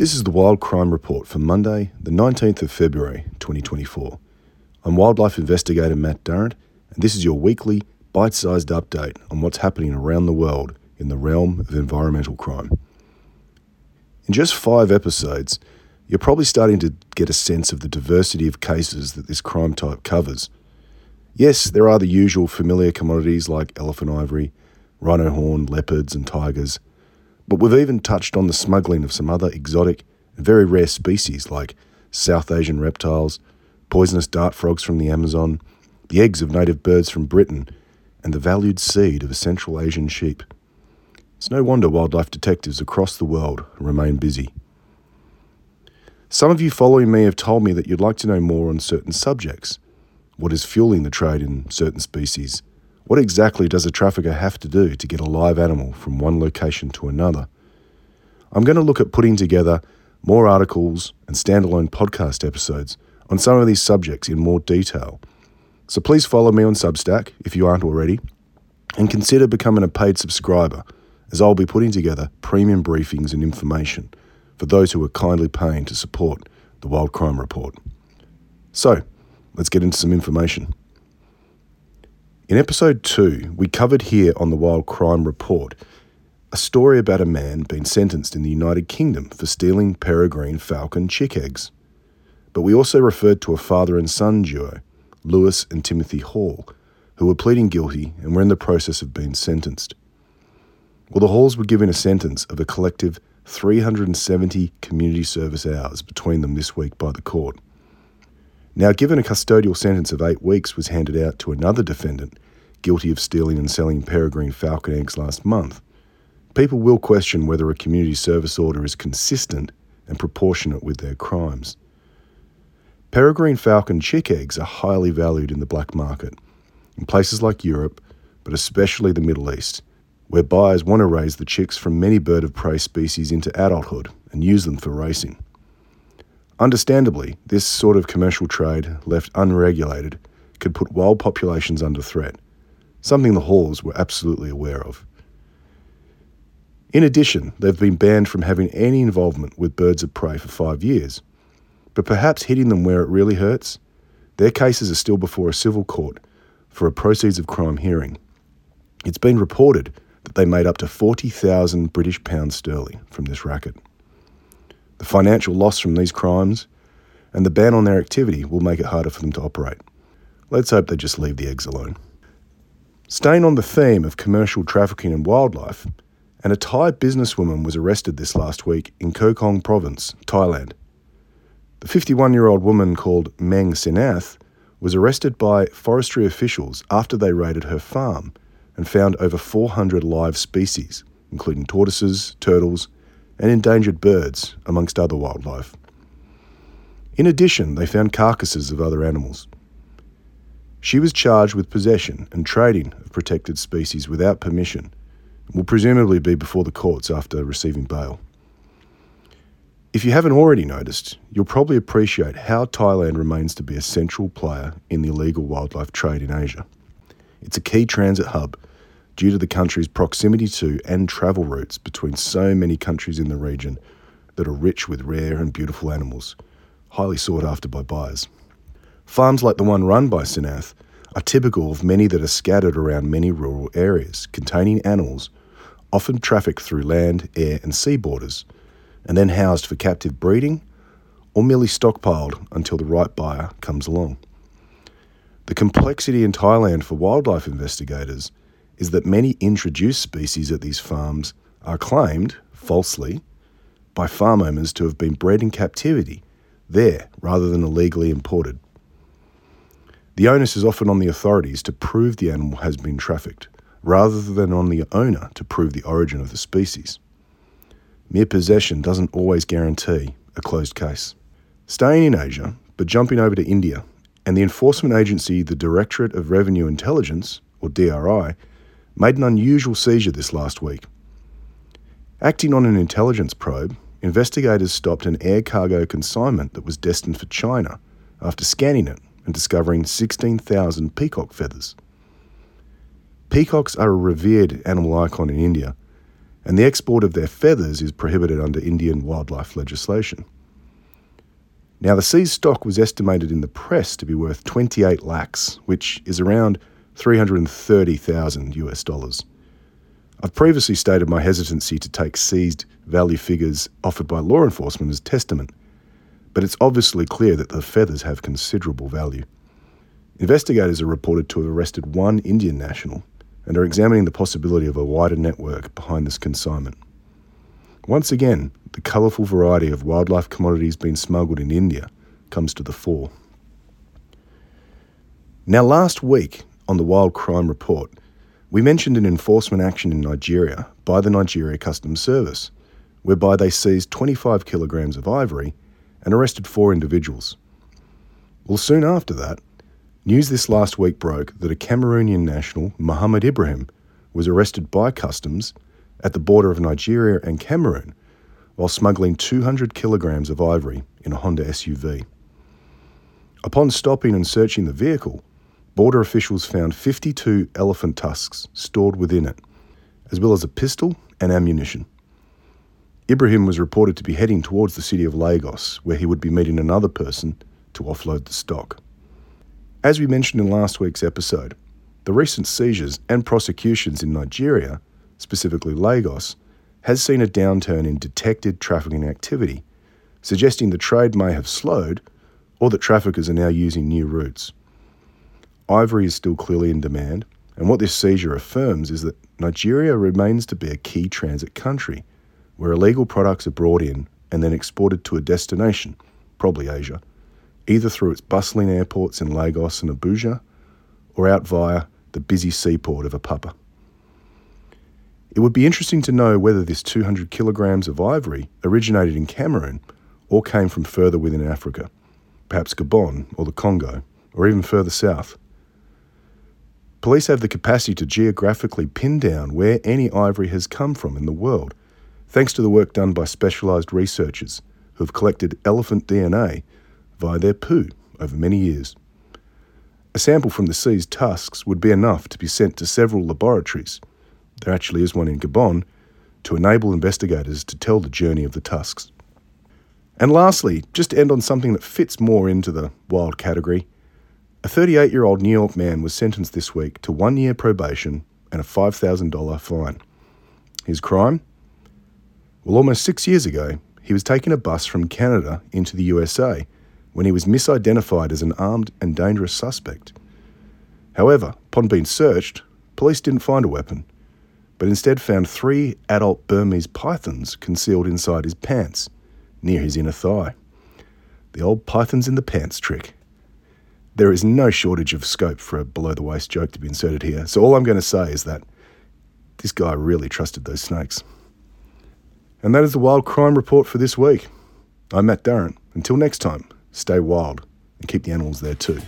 This is the Wild Crime Report for Monday, the 19th of February 2024. I'm wildlife investigator Matt Durrant, and this is your weekly bite sized update on what's happening around the world in the realm of environmental crime. In just five episodes, you're probably starting to get a sense of the diversity of cases that this crime type covers. Yes, there are the usual familiar commodities like elephant ivory, rhino horn, leopards, and tigers but we've even touched on the smuggling of some other exotic and very rare species like South Asian reptiles, poisonous dart frogs from the Amazon, the eggs of native birds from Britain, and the valued seed of a Central Asian sheep. It's no wonder wildlife detectives across the world remain busy. Some of you following me have told me that you'd like to know more on certain subjects. What is fueling the trade in certain species? What exactly does a trafficker have to do to get a live animal from one location to another? I'm going to look at putting together more articles and standalone podcast episodes on some of these subjects in more detail. So please follow me on Substack if you aren't already, and consider becoming a paid subscriber, as I'll be putting together premium briefings and information for those who are kindly paying to support the Wild Crime Report. So, let's get into some information. In episode 2, we covered here on the Wild Crime Report a story about a man being sentenced in the United Kingdom for stealing peregrine falcon chick eggs. But we also referred to a father and son duo, Lewis and Timothy Hall, who were pleading guilty and were in the process of being sentenced. Well, the Halls were given a sentence of a collective 370 community service hours between them this week by the court. Now, given a custodial sentence of eight weeks was handed out to another defendant guilty of stealing and selling peregrine falcon eggs last month, people will question whether a community service order is consistent and proportionate with their crimes. Peregrine falcon chick eggs are highly valued in the black market, in places like Europe, but especially the Middle East, where buyers want to raise the chicks from many bird of prey species into adulthood and use them for racing. Understandably, this sort of commercial trade, left unregulated, could put wild populations under threat, something the Halls were absolutely aware of. In addition, they've been banned from having any involvement with birds of prey for five years. But perhaps hitting them where it really hurts, their cases are still before a civil court for a proceeds of crime hearing. It's been reported that they made up to 40,000 British pounds sterling from this racket. The financial loss from these crimes and the ban on their activity will make it harder for them to operate. Let's hope they just leave the eggs alone. Staying on the theme of commercial trafficking in wildlife, an Thai businesswoman was arrested this last week in Koh Kong Province, Thailand. The 51 year old woman called Meng Sinath was arrested by forestry officials after they raided her farm and found over 400 live species, including tortoises, turtles, and endangered birds, amongst other wildlife. In addition, they found carcasses of other animals. She was charged with possession and trading of protected species without permission and will presumably be before the courts after receiving bail. If you haven't already noticed, you'll probably appreciate how Thailand remains to be a central player in the illegal wildlife trade in Asia. It's a key transit hub due to the country's proximity to and travel routes between so many countries in the region that are rich with rare and beautiful animals, highly sought after by buyers. Farms like the one run by Sinath are typical of many that are scattered around many rural areas containing animals often trafficked through land, air, and sea borders, and then housed for captive breeding or merely stockpiled until the right buyer comes along. The complexity in Thailand for wildlife investigators is that many introduced species at these farms are claimed, falsely, by farm owners to have been bred in captivity there rather than illegally imported. The onus is often on the authorities to prove the animal has been trafficked, rather than on the owner to prove the origin of the species. Mere possession doesn't always guarantee a closed case. Staying in Asia, but jumping over to India, and the enforcement agency, the Directorate of Revenue Intelligence, or DRI, made an unusual seizure this last week. Acting on an intelligence probe, investigators stopped an air cargo consignment that was destined for China after scanning it and discovering 16,000 peacock feathers. Peacocks are a revered animal icon in India, and the export of their feathers is prohibited under Indian wildlife legislation. Now, the seized stock was estimated in the press to be worth 28 lakhs, which is around 330,000 US dollars. I've previously stated my hesitancy to take seized value figures offered by law enforcement as testament, but it's obviously clear that the feathers have considerable value. Investigators are reported to have arrested one Indian national and are examining the possibility of a wider network behind this consignment. Once again, the colourful variety of wildlife commodities being smuggled in India comes to the fore. Now, last week on the Wild Crime Report, we mentioned an enforcement action in Nigeria by the Nigeria Customs Service, whereby they seized 25 kilograms of ivory and arrested four individuals. Well, soon after that, news this last week broke that a Cameroonian national, Mohammed Ibrahim, was arrested by customs at the border of Nigeria and Cameroon while smuggling 200 kilograms of ivory in a Honda SUV. Upon stopping and searching the vehicle, border officials found 52 elephant tusks stored within it, as well as a pistol and ammunition. Ibrahim was reported to be heading towards the city of Lagos, where he would be meeting another person to offload the stock. As we mentioned in last week's episode, the recent seizures and prosecutions in Nigeria, specifically Lagos, has seen a downturn in detected trafficking activity, suggesting the trade may have slowed or that traffickers are now using new routes. Ivory is still clearly in demand, and what this seizure affirms is that Nigeria remains to be a key transit country where illegal products are brought in and then exported to a destination, probably Asia, either through its bustling airports in Lagos and Abuja or out via the busy seaport of Apapa. It would be interesting to know whether this 200 kilograms of ivory originated in Cameroon or came from further within Africa, perhaps Gabon or the Congo, or even further south. Police have the capacity to geographically pin down where any ivory has come from in the world, thanks to the work done by specialised researchers who have collected elephant DNA via their poo over many years. A sample from the seized tusks would be enough to be sent to several laboratories there actually is one in Gabon, to enable investigators to tell the journey of the tusks. And lastly, just to end on something that fits more into the wild category, a 38 year old New York man was sentenced this week to one year probation and a $5,000 fine. His crime? Well, almost six years ago, he was taking a bus from Canada into the USA when he was misidentified as an armed and dangerous suspect. However, upon being searched, police didn't find a weapon but instead found three adult Burmese pythons concealed inside his pants, near his inner thigh. The old pythons in the pants trick. There is no shortage of scope for a below the waist joke to be inserted here, so all I'm going to say is that this guy really trusted those snakes. And that is the Wild Crime Report for this week. I'm Matt Durrant. Until next time, stay wild and keep the animals there too.